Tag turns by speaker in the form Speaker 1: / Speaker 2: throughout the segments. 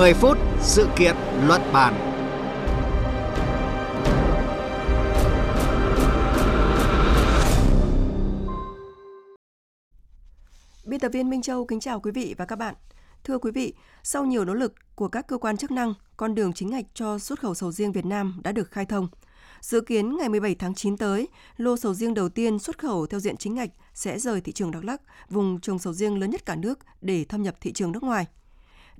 Speaker 1: 10 phút sự kiện luận bàn.
Speaker 2: Biên tập viên Minh Châu kính chào quý vị và các bạn. Thưa quý vị, sau nhiều nỗ lực của các cơ quan chức năng, con đường chính ngạch cho xuất khẩu sầu riêng Việt Nam đã được khai thông. Dự kiến ngày 17 tháng 9 tới, lô sầu riêng đầu tiên xuất khẩu theo diện chính ngạch sẽ rời thị trường Đắk Lắk, vùng trồng sầu riêng lớn nhất cả nước để thâm nhập thị trường nước ngoài.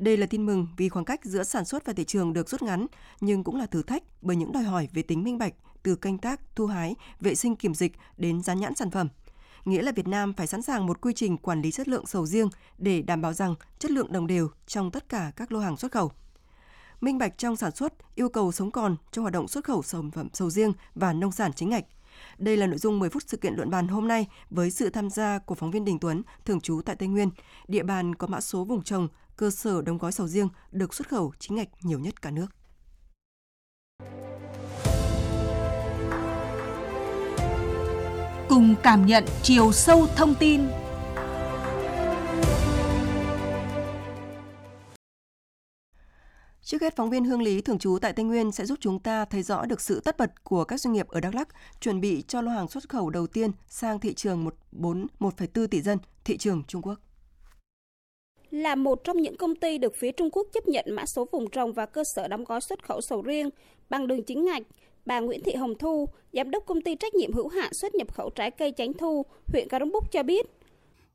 Speaker 2: Đây là tin mừng vì khoảng cách giữa sản xuất và thị trường được rút ngắn, nhưng cũng là thử thách bởi những đòi hỏi về tính minh bạch từ canh tác, thu hái, vệ sinh kiểm dịch đến dán nhãn sản phẩm. Nghĩa là Việt Nam phải sẵn sàng một quy trình quản lý chất lượng sầu riêng để đảm bảo rằng chất lượng đồng đều trong tất cả các lô hàng xuất khẩu. Minh bạch trong sản xuất, yêu cầu sống còn cho hoạt động xuất khẩu sản phẩm sầu riêng và nông sản chính ngạch. Đây là nội dung 10 phút sự kiện luận bàn hôm nay với sự tham gia của phóng viên Đình Tuấn, thường trú tại Tây Nguyên, địa bàn có mã số vùng trồng, cơ sở đóng gói sầu riêng được xuất khẩu chính ngạch nhiều nhất cả nước.
Speaker 3: Cùng cảm nhận chiều sâu thông tin
Speaker 2: Trước hết, phóng viên Hương Lý thường trú tại Tây Nguyên sẽ giúp chúng ta thấy rõ được sự tất bật của các doanh nghiệp ở Đắk Lắk chuẩn bị cho lô hàng xuất khẩu đầu tiên sang thị trường 1,4 1,4 tỷ dân, thị trường Trung Quốc.
Speaker 4: Là một trong những công ty được phía Trung Quốc chấp nhận mã số vùng trồng và cơ sở đóng gói xuất khẩu sầu riêng. Bằng đường chính ngạch, bà Nguyễn Thị Hồng Thu, giám đốc công ty trách nhiệm hữu hạn xuất nhập khẩu trái cây Chánh Thu, huyện Cà Rông Búc cho biết.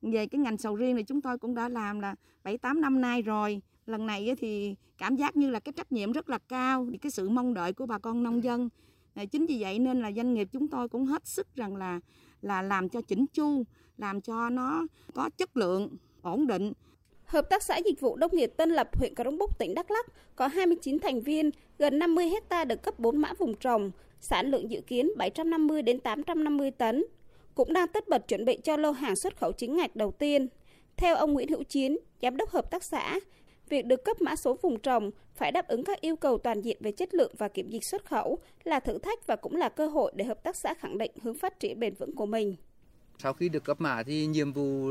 Speaker 5: Về cái ngành sầu riêng này chúng tôi cũng đã làm là 7-8 năm nay rồi. Lần này thì cảm giác như là cái trách nhiệm rất là cao cái sự mong đợi của bà con nông dân. Ờ, chính vì vậy nên là doanh nghiệp chúng tôi cũng hết sức rằng là là làm cho chỉnh chu làm cho nó có chất lượng ổn định.
Speaker 4: Hợp tác xã Dịch vụ Nông nghiệp Tân Lập, huyện Cà Rông Búc, tỉnh Đắk Lắk có 29 thành viên, gần 50 hecta được cấp 4 mã vùng trồng, sản lượng dự kiến 750 đến 850 tấn. Cũng đang tất bật chuẩn bị cho lô hàng xuất khẩu chính ngạch đầu tiên. Theo ông Nguyễn Hữu Chiến, giám đốc hợp tác xã, việc được cấp mã số vùng trồng phải đáp ứng các yêu cầu toàn diện về chất lượng và kiểm dịch xuất khẩu là thử thách và cũng là cơ hội để hợp tác xã khẳng định hướng phát triển bền vững của mình.
Speaker 6: Sau khi được cấp mã thì nhiệm vụ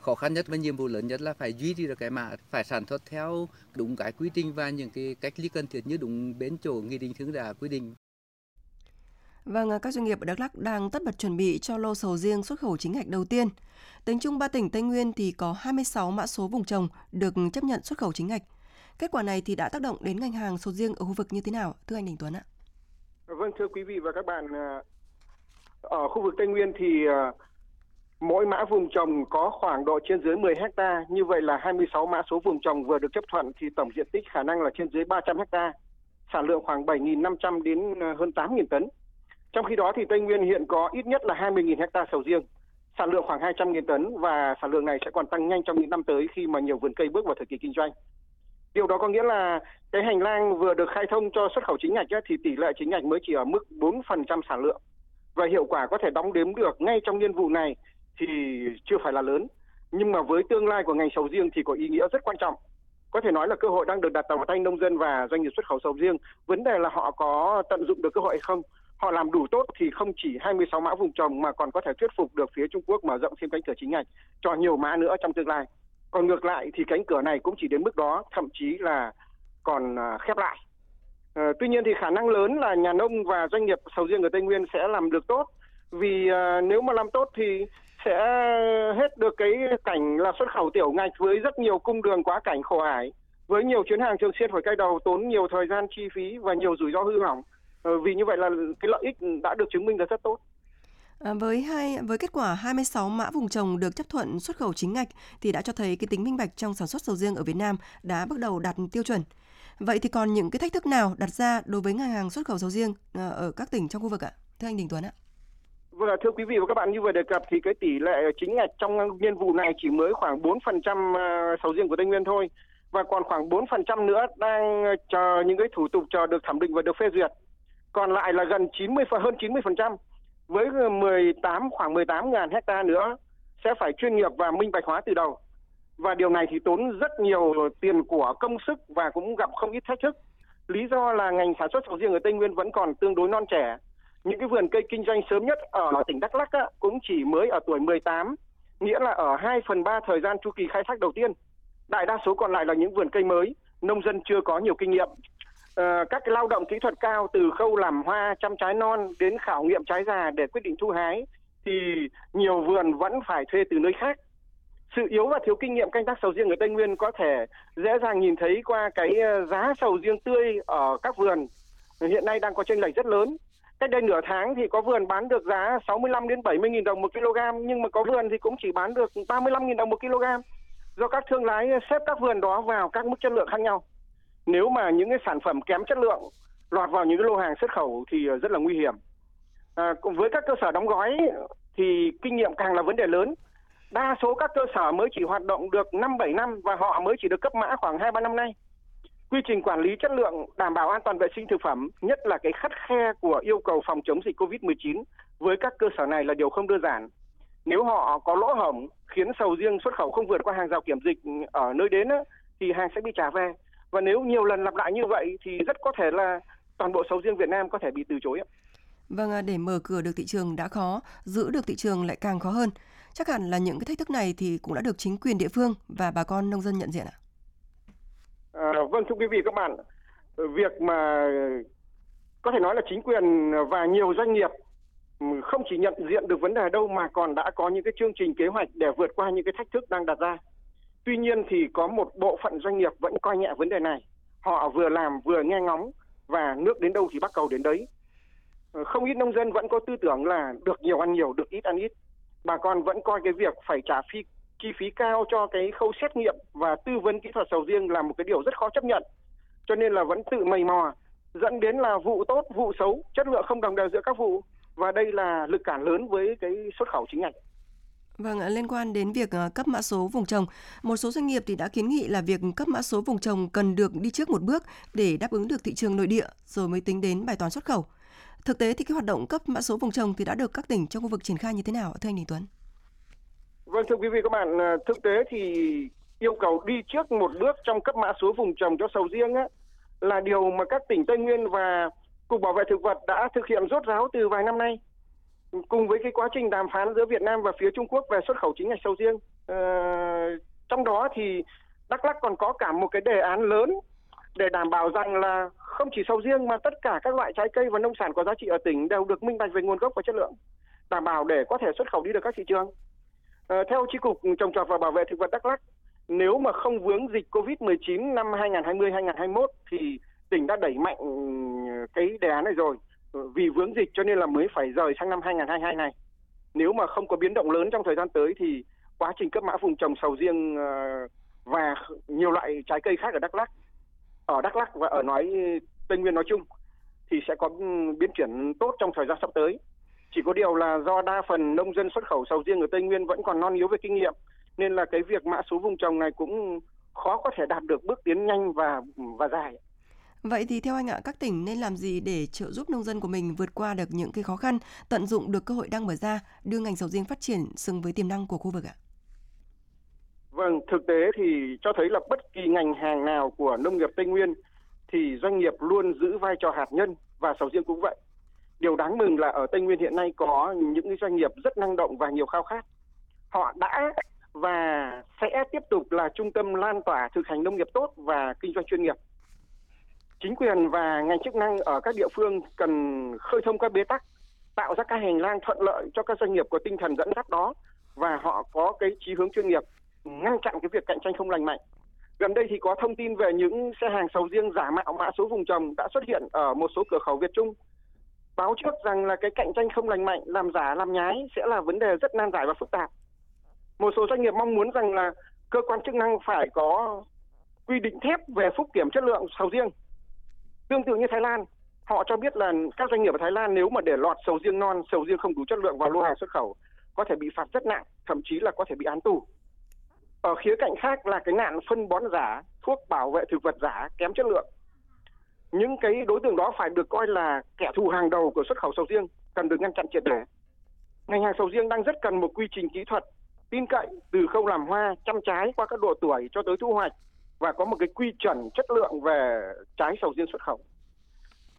Speaker 6: khó khăn nhất và nhiệm vụ lớn nhất là phải duy trì được cái mã, phải sản xuất theo đúng cái quy trình và những cái cách ly cần thiết như đúng bên chỗ nghị định hướng đã quy định.
Speaker 2: Vâng, các doanh nghiệp ở Đắk Lắk đang tất bật chuẩn bị cho lô sầu riêng xuất khẩu chính ngạch đầu tiên. Tính chung 3 tỉnh Tây Nguyên thì có 26 mã số vùng trồng được chấp nhận xuất khẩu chính ngạch. Kết quả này thì đã tác động đến ngành hàng sầu riêng ở khu vực như thế nào, thưa anh Đình Tuấn ạ?
Speaker 7: Vâng, thưa quý vị và các bạn, à, ở khu vực Tây Nguyên thì à, mỗi mã vùng trồng có khoảng độ trên dưới 10 hecta, như vậy là 26 mã số vùng trồng vừa được chấp thuận thì tổng diện tích khả năng là trên dưới 300 hecta, sản lượng khoảng 7.500 đến ờ, hơn 8.000 tấn. Trong khi đó thì Tây Nguyên hiện có ít nhất là 20.000 hecta sầu riêng, sản lượng khoảng 200.000 tấn và sản lượng này sẽ còn tăng nhanh trong những năm tới khi mà nhiều vườn cây bước vào thời kỳ kinh doanh. Điều đó có nghĩa là cái hành lang vừa được khai thông cho xuất khẩu chính ngạch ấy, thì tỷ lệ chính ngạch mới chỉ ở mức 4% sản lượng và hiệu quả có thể đóng đếm được ngay trong niên vụ này thì chưa phải là lớn. Nhưng mà với tương lai của ngành sầu riêng thì có ý nghĩa rất quan trọng. Có thể nói là cơ hội đang được đặt vào tay nông dân và doanh nghiệp xuất khẩu sầu riêng. Vấn đề là họ có tận dụng được cơ hội hay không họ làm đủ tốt thì không chỉ 26 mã vùng trồng mà còn có thể thuyết phục được phía Trung Quốc mở rộng thêm cánh cửa chính ngạch cho nhiều mã nữa trong tương lai. Còn ngược lại thì cánh cửa này cũng chỉ đến mức đó, thậm chí là còn à, khép lại. À, tuy nhiên thì khả năng lớn là nhà nông và doanh nghiệp sầu riêng ở Tây Nguyên sẽ làm được tốt vì à, nếu mà làm tốt thì sẽ hết được cái cảnh là xuất khẩu tiểu ngạch với rất nhiều cung đường quá cảnh khổ ải với nhiều chuyến hàng thường xuyên phải cay đầu tốn nhiều thời gian chi phí và nhiều rủi ro hư hỏng ờ, vì như vậy là cái lợi ích đã được chứng minh là rất tốt.
Speaker 2: À, với hai với kết quả 26 mã vùng trồng được chấp thuận xuất khẩu chính ngạch thì đã cho thấy cái tính minh bạch trong sản xuất sầu riêng ở Việt Nam đã bước đầu đạt tiêu chuẩn. Vậy thì còn những cái thách thức nào đặt ra đối với ngành hàng xuất khẩu sầu riêng ờ, ở các tỉnh trong khu vực ạ? Thưa anh Đình Tuấn ạ.
Speaker 7: Vâng, thưa quý vị và các bạn như vừa đề cập thì cái tỷ lệ chính ngạch trong niên vụ này chỉ mới khoảng 4% à, sầu riêng của Tây Nguyên thôi. Và còn khoảng 4% nữa đang chờ những cái thủ tục chờ được thẩm định và được phê duyệt. Còn lại là gần 90 hơn 90% với 18 khoảng 18 ngàn hecta nữa sẽ phải chuyên nghiệp và minh bạch hóa từ đầu. Và điều này thì tốn rất nhiều tiền của công sức và cũng gặp không ít thách thức. Lý do là ngành sản xuất sầu riêng ở Tây Nguyên vẫn còn tương đối non trẻ những cái vườn cây kinh doanh sớm nhất ở tỉnh Đắk Lắk á, cũng chỉ mới ở tuổi 18 nghĩa là ở 2 phần 3 thời gian chu kỳ khai thác đầu tiên đại đa số còn lại là những vườn cây mới nông dân chưa có nhiều kinh nghiệm. À, các cái lao động kỹ thuật cao từ khâu làm hoa, chăm trái non đến khảo nghiệm trái già để quyết định thu hái thì nhiều vườn vẫn phải thuê từ nơi khác. Sự yếu và thiếu kinh nghiệm canh tác sầu riêng ở Tây Nguyên có thể dễ dàng nhìn thấy qua cái ờ, giá sầu riêng tươi ở các vườn hiện nay đang có chênh lệch rất lớn. Cách đây nửa tháng thì có vườn bán được giá 65 đến 70 nghìn đồng một kg nhưng mà có vườn thì cũng chỉ bán được 35 nghìn đồng một kg do các thương lái xếp các vườn đó vào các mức chất lượng khác nhau. Nếu mà những cái sản phẩm kém chất lượng lọt vào những cái lô hàng xuất khẩu thì ờ, rất là nguy hiểm. À, với các cơ sở đóng gói thì kinh nghiệm càng là vấn đề lớn. Đa số các cơ sở mới chỉ hoạt động được 5-7 năm và họ mới chỉ được cấp mã khoảng 2-3 năm nay. Quy trình quản lý chất lượng đảm bảo an toàn vệ sinh thực phẩm, nhất là cái khắt khe của yêu cầu phòng chống dịch COVID-19 với các cơ sở này là điều không đơn giản. Nếu họ có lỗ hổng khiến sầu riêng xuất khẩu không vượt qua hàng rào kiểm dịch ở nơi đến thì hàng sẽ bị trả về. Và nếu nhiều lần lặp lại như vậy thì rất có thể là toàn bộ sầu riêng Việt Nam có thể bị từ chối.
Speaker 2: Vâng, à, để mở cửa được thị trường đã khó, giữ được thị trường lại càng khó hơn. Chắc hẳn là những cái thách thức này thì cũng đã được chính quyền địa phương và bà con nông dân nhận diện ạ.
Speaker 7: À, vâng thưa quý vị các bạn, việc mà có thể nói là chính quyền và nhiều doanh nghiệp ừ, không chỉ nhận diện được vấn đề đâu mà còn đã có những cái chương trình kế hoạch để vượt qua những cái thách thức đang đặt ra. Tuy nhiên thì có một bộ phận doanh nghiệp vẫn coi nhẹ vấn đề này. Họ vừa làm vừa nghe ngóng và nước đến đâu thì bắt cầu đến đấy. Ờ, không ít nông dân vẫn có tư tưởng là được nhiều ăn nhiều, được ít ăn ít. Bà con vẫn coi cái việc phải trả phí chi phí cao cho cái khâu xét nghiệm và tư vấn kỹ thuật sầu riêng là một cái điều rất khó chấp nhận. Cho nên là vẫn tự mầy mò dẫn đến là vụ tốt, vụ xấu, chất lượng không đồng đều giữa các vụ và đây là lực cản lớn với cái xuất khẩu chính ngạch.
Speaker 2: Vâng, liên quan đến việc ờ, cấp mã số vùng trồng, một số doanh nghiệp thì đã kiến nghị là việc cấp mã số vùng trồng cần được đi trước một bước để đáp ứng được thị trường nội địa rồi mới tính đến bài toán xuất khẩu. Thực tế thì cái hoạt động cấp mã số vùng trồng thì đã được các tỉnh trong khu vực triển khai như thế nào thưa anh Đình Tuấn?
Speaker 7: Vâng thưa quý vị các bạn, à, thực tế thì yêu cầu đi trước một bước trong cấp mã số vùng trồng cho sầu riêng á, là điều mà các tỉnh Tây Nguyên và Cục Bảo vệ Thực vật đã thực hiện rốt ráo từ vài năm nay. Cùng với cái quá trình đàm phán giữa Việt Nam và phía Trung Quốc về xuất khẩu chính ngạch sầu riêng. Ờ, trong đó thì Đắk Lắk còn có cả một cái đề án lớn để đảm bảo rằng là không chỉ sầu riêng mà tất cả các loại trái cây và nông sản có giá trị ở tỉnh đều được minh bạch về nguồn gốc và chất lượng, đảm bảo để có thể xuất khẩu đi được các thị trường. Ờ, theo Chi cục Trồng trọt và Bảo vệ thực vật Đắk Lắk, nếu mà không vướng dịch Covid-19 năm 2020-2021 thì tỉnh đã đẩy mạnh ừ, cái đề án này rồi. Ờ, vì vướng dịch cho nên là mới phải rời sang năm 2022 này. Nếu mà không có biến động lớn trong thời gian tới thì quá trình cấp mã vùng trồng sầu riêng ờ, và nhiều loại trái cây khác ở Đắk Lắk, ở Đắk Lắk và ở nói Tây Nguyên nói chung thì sẽ có ừ, biến chuyển tốt trong thời gian sắp tới. Chỉ có điều là do đa phần nông dân xuất khẩu sầu riêng ở Tây Nguyên vẫn còn non yếu về kinh nghiệm nên là cái việc mã số vùng trồng này cũng khó có thể đạt được bước tiến nhanh và và dài.
Speaker 2: Vậy thì theo anh ạ, các tỉnh nên làm gì để trợ giúp nông dân của mình vượt qua được những cái khó khăn, tận dụng được cơ hội đang mở ra, đưa ngành sầu riêng phát triển xứng với tiềm năng của khu vực ạ?
Speaker 7: Vâng, thực tế thì cho thấy là bất kỳ ngành hàng nào của nông nghiệp Tây Nguyên thì doanh nghiệp luôn giữ vai trò hạt nhân và sầu riêng cũng vậy. Điều đáng mừng là ở Tây Nguyên hiện nay có những doanh nghiệp rất năng động và nhiều khao khát. Họ đã và sẽ tiếp tục là trung tâm lan tỏa thực hành nông nghiệp tốt và kinh doanh chuyên nghiệp. Chính quyền và ngành chức năng ở các địa phương cần khơi thông các bế tắc, tạo ra các hành lang thuận lợi cho các doanh nghiệp có tinh thần dẫn dắt đó và họ có cái chí hướng chuyên nghiệp ngăn chặn cái việc cạnh tranh không lành mạnh. Gần đây thì có thông tin về những xe hàng sầu riêng giả mạo mã số vùng trồng đã xuất hiện ở một số cửa khẩu Việt Trung báo trước rằng là cái cạnh tranh không lành mạnh, làm giả, làm nhái sẽ là vấn đề rất nan giải và phức tạp. Một số doanh nghiệp mong muốn rằng là cơ quan chức năng phải có quy định thép về phúc kiểm chất lượng sầu riêng. Tương tự như Thái Lan, họ cho biết là các doanh nghiệp ở Thái Lan nếu mà để lọt sầu riêng non, sầu riêng không đủ chất lượng vào lô hàng xuất khẩu có thể bị phạt rất nặng, thậm chí là có thể bị án tù. Ở khía cạnh khác là cái nạn phân bón giả, thuốc bảo vệ thực vật giả kém chất lượng những cái đối tượng đó phải được coi là kẻ thù hàng đầu của xuất khẩu sầu riêng cần được ngăn chặn triệt để. Ngành hàng sầu riêng đang rất cần một quy trình kỹ thuật tin cậy từ khâu làm hoa chăm trái qua các độ tuổi cho tới thu hoạch và có một cái quy chuẩn chất lượng về trái sầu riêng xuất khẩu.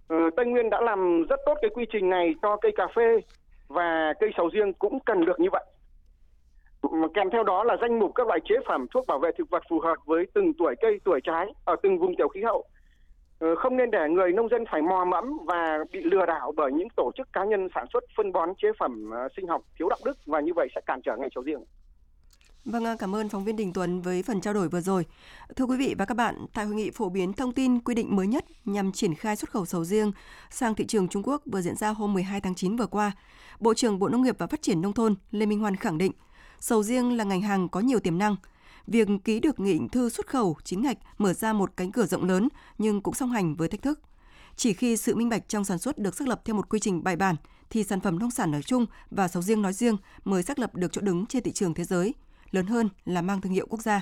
Speaker 7: Ừ, Tây Nguyên đã làm rất tốt cái quy trình này cho cây cà phê và cây sầu riêng cũng cần được như vậy. Kèm theo đó là danh mục các loại chế phẩm thuốc bảo vệ thực vật phù hợp với từng tuổi cây, tuổi trái ở từng vùng tiểu khí hậu. Ờ, không nên để người nông dân phải mò mẫm và bị lừa đảo bởi những tổ chức cá nhân sản xuất phân bón chế phẩm ờ, sinh học thiếu đạo đức và như vậy sẽ cản trở ngành sầu riêng.
Speaker 2: Vâng, ờ, cảm ơn phóng viên Đình Tuấn với phần trao đổi vừa rồi. Thưa quý vị và các bạn, tại hội nghị phổ biến thông tin quy định mới nhất nhằm triển khai xuất khẩu sầu riêng sang thị trường Trung Quốc vừa diễn ra hôm 12 tháng 9 vừa qua, Bộ trưởng Bộ Nông nghiệp và Phát triển Nông thôn Lê Minh Hoan khẳng định sầu riêng là ngành hàng có nhiều tiềm năng. Việc ký được nghị định thư xuất khẩu chính ngạch mở ra một cánh cửa rộng lớn nhưng cũng song hành với thách thức. Chỉ khi sự minh bạch trong sản xuất được xác lập theo một quy trình bài bản thì sản phẩm nông sản nói chung và sầu riêng nói riêng mới xác lập được chỗ đứng trên thị trường thế giới, lớn hơn là mang thương hiệu quốc gia.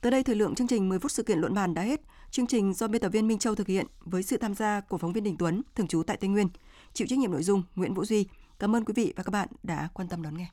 Speaker 2: Tới đây thời lượng chương trình 10 phút sự kiện luận bàn đã hết. Chương trình do biên tập viên Minh Châu thực hiện với sự tham gia của phóng viên Đình Tuấn, thường trú tại Tây Nguyên, chịu trách nhiệm nội dung Nguyễn Vũ Duy. Cảm ơn quý vị và các bạn đã quan tâm đón nghe.